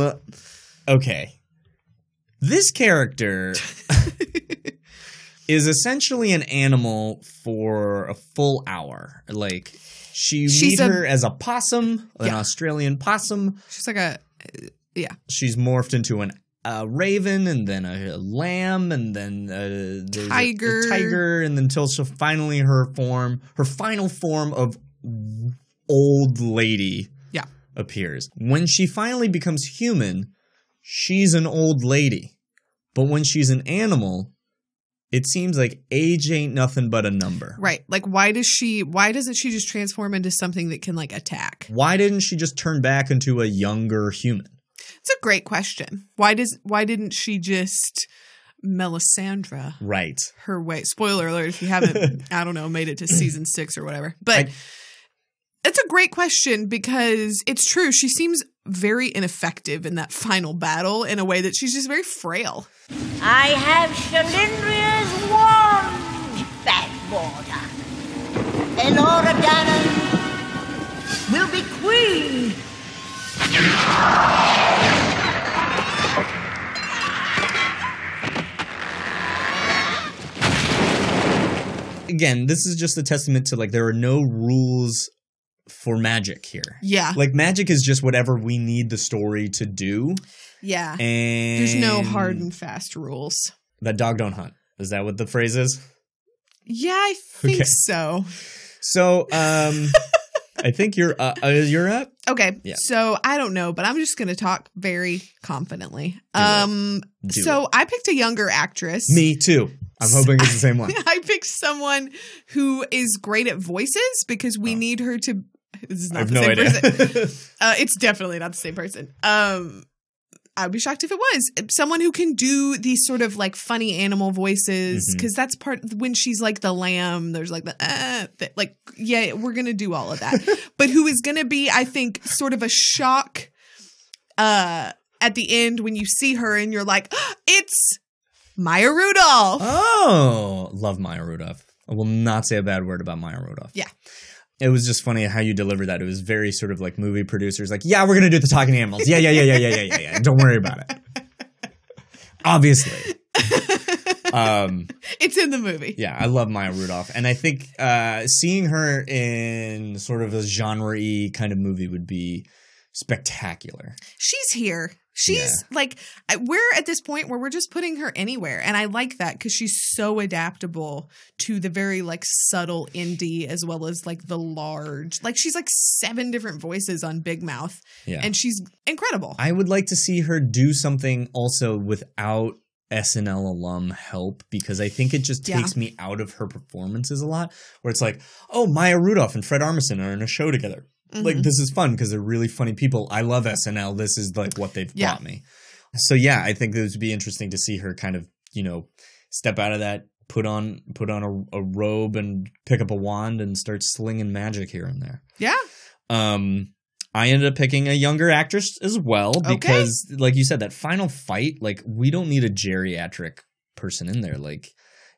Okay. This character is essentially an animal for a full hour. Like she She's meet a- her as a possum, an Yeah. Australian possum. She's like a, yeah. She's morphed into an a raven and then a, lamb and then a, there's a- a Tiger. tiger and until she finally her form, her final form of old lady Yeah. Appears. When she finally becomes human, she's an old lady. But when she's an animal, it seems like age ain't nothing but a number. Right. Like, why does she, why doesn't she just transform into something that can like attack? Why didn't she just turn back into a younger human? It's a great question. Why does, why didn't she just Melisandre Right. her way? Spoiler alert if you haven't, I don't know, made it to season six or whatever. But it's a great question because it's true. She seems very ineffective in that final battle in a way that she's just very frail. I have Cherlindrea's wand, Bavmorda. Elora Danan will be queen. Again, this is just a testament to like there are no rules for magic here. Yeah. Like magic is just whatever we need the story to do. Yeah. And There's no hard and fast rules. that dog don't hunt. Is that what the phrase is? Yeah, I think Okay. so. So, um, I think you're uh, uh, you're up. Okay. Yeah. So I don't know, but I'm just going to talk very confidently. um Do so I picked a younger actress. Me too. I'm hoping it's the same one. I picked someone who is great at voices because we need her to this is I not have the no same idea. person. uh, it's definitely not the same person. Um I'd be shocked if it was someone who can do these sort of like funny animal voices because that's part when she's like the lamb. There's like the uh, that- like yeah, we're gonna do all of that, but who is gonna be I think sort of a shock uh at the end when you see her and you're like it's Maya Rudolph. Oh, love Maya Rudolph. I will not say a bad word about Maya Rudolph. Yeah. It was just funny how you delivered that. It was very sort of like movie producers, like, yeah, we're gonna do the talking animals. Yeah, yeah, yeah, yeah, yeah, yeah, yeah, yeah. Don't worry about it. Obviously. um, It's in the movie. yeah, I love Maya Rudolph, and I think uh, seeing her in sort of a genre-y kind of movie would be spectacular. She's here. She's like we're at this point where we're just putting her anywhere and I like that cuz she's so adaptable to the very like subtle indie as well as like the large. Like she's like seven different voices on Big Mouth Yeah. and she's incredible. I would like to see her do something also without SNL alum help because I think it just Yeah. takes me out of her performances a lot. Where it's like, oh, Maya Rudolph and Fred Armisen are in a show together. Like Mhm. this is fun because they're really funny people. I love SNL. This is like what they've Yeah. brought me. So yeah, I think it would be interesting to see her kind of you know step out of that, put on put on a, a robe and pick up a wand and start slinging magic here and there. Yeah. Um, I ended up picking a younger actress as well Okay. because, like you said, that final fight, like we don't need a geriatric person in there. Like,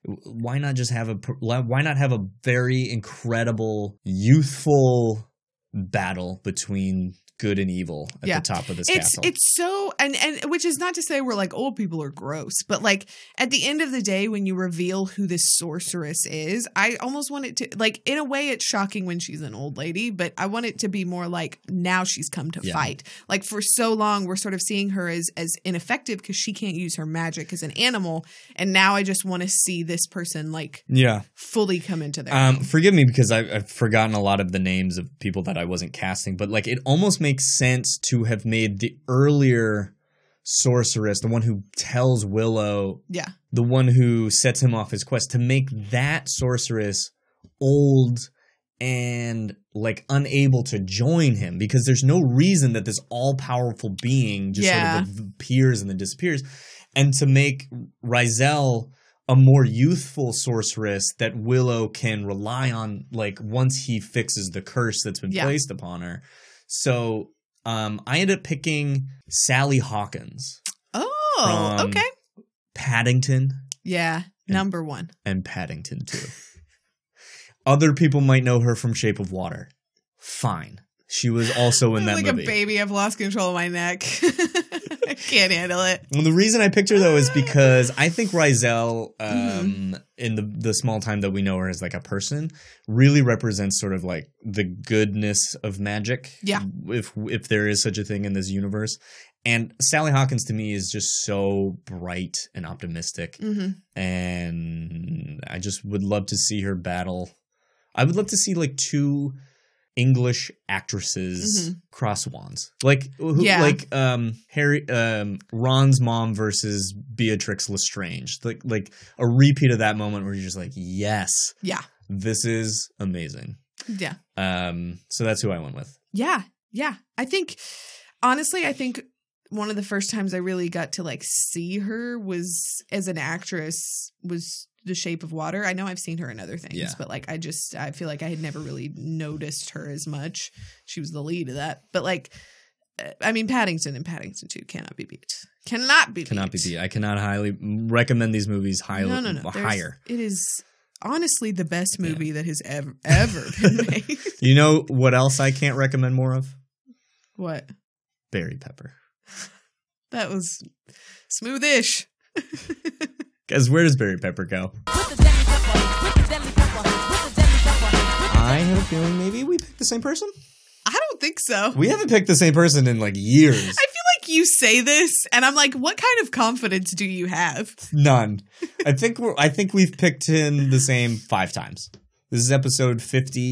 why not just have a why not have a very incredible youthful battle between good and evil at Yeah. the top of this it's castle? it's so and and which is not to say we're like old people are gross, but like at the end of the day, when you reveal who this sorceress is, I almost want it to like in a way it's shocking when she's an old lady, but I want it to be more like now she's come to Yeah. fight. Like for so long, we're sort of seeing her as as ineffective because she can't use her magic as an animal, and now I just want to see this person like yeah. fully come into their Um, forgive me because I've, I've forgotten a lot of the names of people that I wasn't casting, but like it almost makes sense to have made the earlier sorceress, the one who tells Willow, yeah the one who sets him off his quest, to make that sorceress old and like unable to join him because there's no reason that this all powerful being just Yeah. sort of appears and then disappears. And to make Raziel a more youthful sorceress that Willow can rely on, like once he fixes the curse that's been Yeah. placed upon her. So um, I ended up picking Sally Hawkins, Oh, okay. Paddington, Yeah, number one. and Paddington too. Other people might know her from Shape of Water. Fine. She was also in that like movie. a baby, I've lost control of my neck. I can't handle it. Well, the reason I picked her though is because I think Raziel, um, Mm-hmm. in the the small time that we know her as like a person, really represents sort of like the goodness of magic. Yeah. If if there is such a thing in this universe, and Sally Hawkins to me is just so bright and optimistic, Mhm. and I just would love to see her battle. I would love to see like two English actresses Mhm. cross wands, like who, Yeah. like um Harry um Ron's mom versus Beatrix Lestrange, like like a repeat of that moment where you're just like, yes, Yeah. this is amazing. Yeah. Um, so that's who I went with. Yeah. Yeah. I think honestly, I think one of the first times I really got to like see her was as an actress was The Shape of Water. I know I've seen her in other things, Yeah. but like I just I feel like I had never really noticed her as much. She was the lead of that. But like uh, I mean Paddington and Paddington 2 cannot be beat. Cannot be Cannot be beat. beat. I cannot highly recommend these movies highly No, no, no. There's- higher. It is honestly the best movie that has ever ever been made. You know what else I can't recommend more of? what? Barry Pepper. That was smoothish. Guys, where does Barry Pepper go? I have a feeling maybe we picked the same person. I don't think so. We haven't picked the same person in like years. I feel like you say this, and I'm like, what kind of confidence do you have? None. I think we're. I think we've picked him the same five times. This is episode fifty-eight.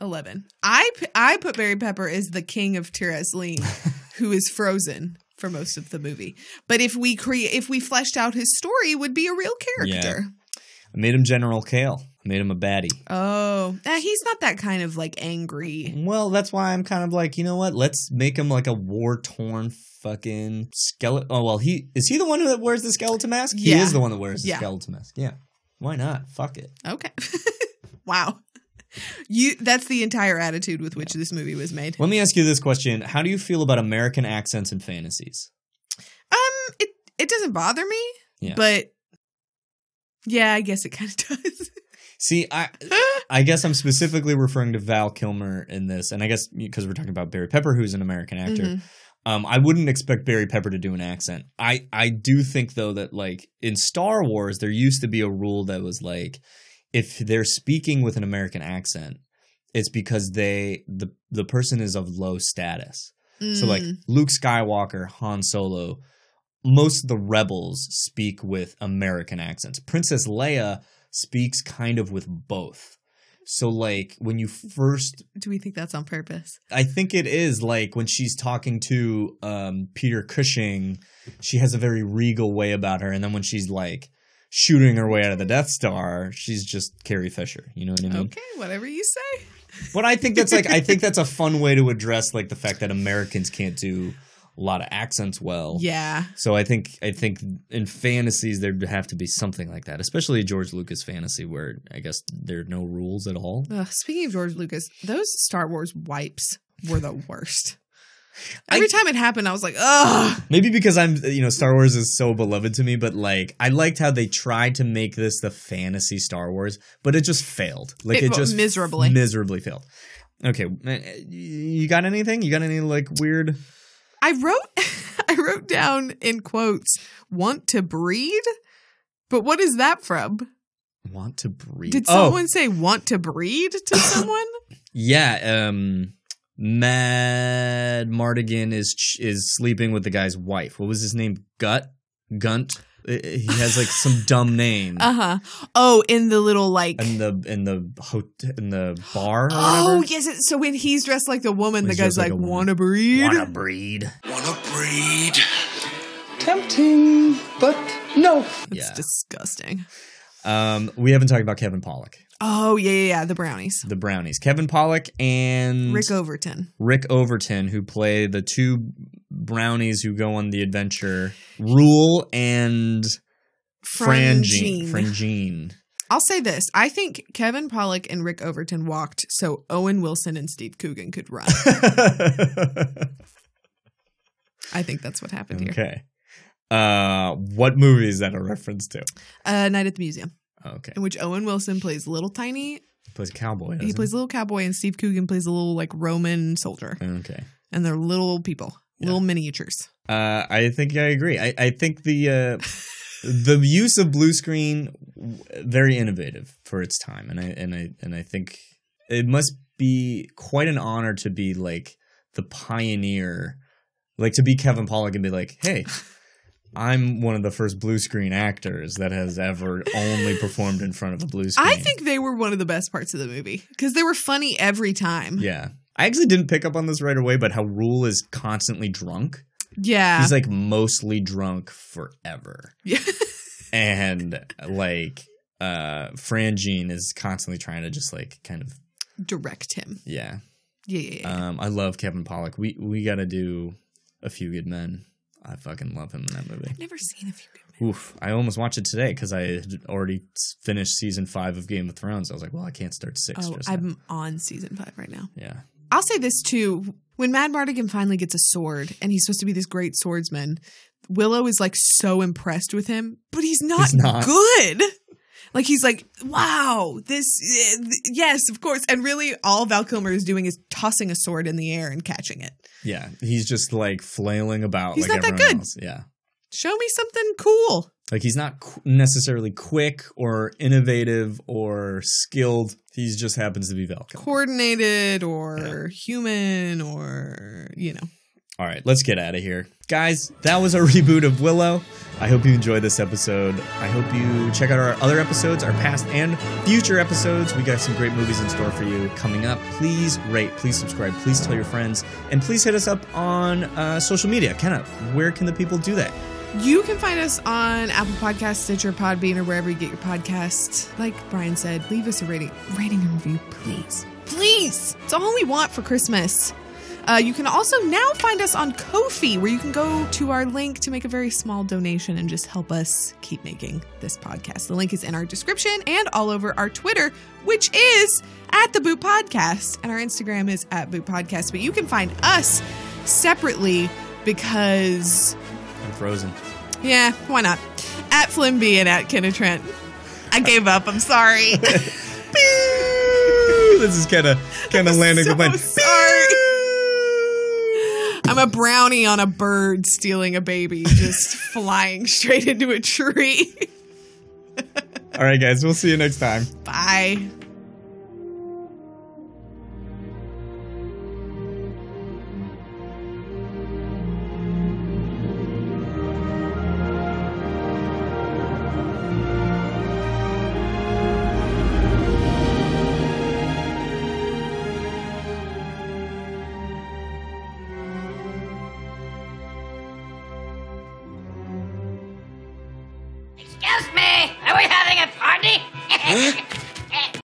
11. I, p- I put Barry Pepper as the king of Tir Asleen, who is frozen for most of the movie. But if we create, if we fleshed out his story, would be a real character. I made him General Kael. I made him a baddie. Oh, eh, he's not that kind of like angry. Well, that's why I'm kind of like, you know what? Let's make him like a war-torn fucking skeleton. Oh well, he is he the one that wears the skeleton mask? He is the one that wears the Yeah. skeleton mask. Yeah. Why not? Fuck it. Okay. wow. You that's the entire attitude with which this movie was made. Let me ask you this question: How do you feel about American accents and fantasies? Um it it doesn't bother me, Yeah. but yeah, I guess it kind of does. See, I I guess I'm specifically referring to Val Kilmer in this, and I guess because we're talking about Barry Pepper, who's an American actor. Mhm. Um, I wouldn't expect Barry Pepper to do an accent. I I do think though that like in Star Wars, there used to be a rule that was like, if they're speaking with an American accent, it's because they the the person is of low status. So like Mm. Luke Skywalker, Han Solo, most of the rebels speak with American accents. Princess Leia speaks kind of with both. So like when you first Do we think that's on purpose? I think it is like when she's talking to um, Peter Cushing, she has a very regal way about her, and then when she's like shooting her way out of the Death Star, she's just Carrie Fisher. You know what I mean? Okay, whatever you say. But I think that's like I think that's a fun way to address like the fact that Americans can't do a lot of accents well. Yeah. So I think I think in fantasies there'd have to be something like that, especially a George Lucas fantasy where I guess there are no rules at all. Ugh, speaking of George Lucas, those Star Wars wipes were the worst. Every time it happened, I was like, ugh. Maybe because I'm, you know, Star Wars is so beloved to me, but like, I liked how they tried to make this the fantasy Star Wars, but it just failed. Like, It- it, just miserably. miserably failed. Okay, uh, you got anything? You got any like weird? I wrote, I wrote down in quotes, "want to breed," but what is that from? Want to breed? Did Oh, someone say "want to breed" to someone? yeah. Um, Madmartigan is is sleeping with the guy's wife. What was his name? Gut, Gunt. He has like some dumb name. Uh huh. Oh, in the little like. in the in the hot- in the bar or Oh yes. it- So when he's dressed like the woman, the guy's like like, "Want to breed?" Wanna breed? Wanna breed? Tempting, but no. It's disgusting. Um, we haven't talked about Kevin Pollak, Oh yeah, yeah, yeah. The brownies. the Brownies. Kevin Pollak and Rick Overton. Rick Overton, who play the two brownies who go on the adventure, Rool and Franjean. Franjean. I'll say this: I think Kevin Pollak and Rick Overton walked so Owen Wilson and Steve Coogan could run. I think that's what happened here. Okay. Uh, what movie is that a reference to? Uh, Night at the Museum, Okay. in which Owen Wilson plays little tiny. Plays cowboy. He plays a little cowboy, and Steve Coogan plays a little like Roman soldier, Okay. and they're little people, little miniatures. Uh, I think I agree. I, I think the uh, the use of blue screen very innovative for its time, and I and I and I think it must be quite an honor to be like the pioneer, like to be Kevin Pollak and be like, hey. I'm one of the first blue screen actors that has ever only performed in front of a blue screen. I think they were one of the best parts of the movie because they were funny every time. Yeah. I actually didn't pick up on this right away, but how Rool is constantly drunk. Yeah. He's like mostly drunk forever. Yeah. and like uh Franjean is constantly trying to just like kind of direct him. yeah. Yeah, yeah, yeah. Um I love Kevin Pollak. We we got to do A Few Good Men. I fucking love him in that movie. I've never seen a few good Oof. I almost watched it today cuz I had already finished season 5 of Game of Thrones. I was like, well, I can't start 6 Oh. I'm on season five right now. Yeah. I'll say this too. When Madmartigan finally gets a sword and he's supposed to be this great swordsman, Willow is like so impressed with him, but he's not, He's not. good. Like he's like, wow, this, eh, yes, of course. And really, all Val Kilmer is doing is tossing a sword in the air and catching it. Yeah, he's just like flailing about He's like not that good. else. Yeah. Show me something cool. Like he's not qu- necessarily quick or innovative or skilled. He just happens to be Val. Coordinated or human or, you know. All right, let's get out of here. Guys, that was a reboot of Willow. I hope you enjoyed this episode. I hope you check out our other episodes, our past and future episodes. We got some great movies in store for you coming up. Please rate, please subscribe, please tell your friends, and please hit us up on uh, social media. Kenna, where can the people do that? You can find us on Apple Podcasts, Stitcher, Podbean, or wherever you get your podcasts. Like Brian said, leave us a rating, rating and review, please. Please! It's all we want for Christmas. Uh, you can also now find us on Ko-fi, where you can go to our link to make a very small donation and just help us keep making this podcast. The link is in our description and all over our Twitter, which is at the Boot Podcast, and our Instagram is at Boot Podcast. But you can find us separately because I'm frozen. yeah, why not? At Flimby and at Kenna Trent. I gave up. I'm sorry. this is kind of kind of landing the plane. sorry. I'm a brownie on a bird stealing a baby, just flying straight into a tree. All right, guys, we'll see you next time. Bye.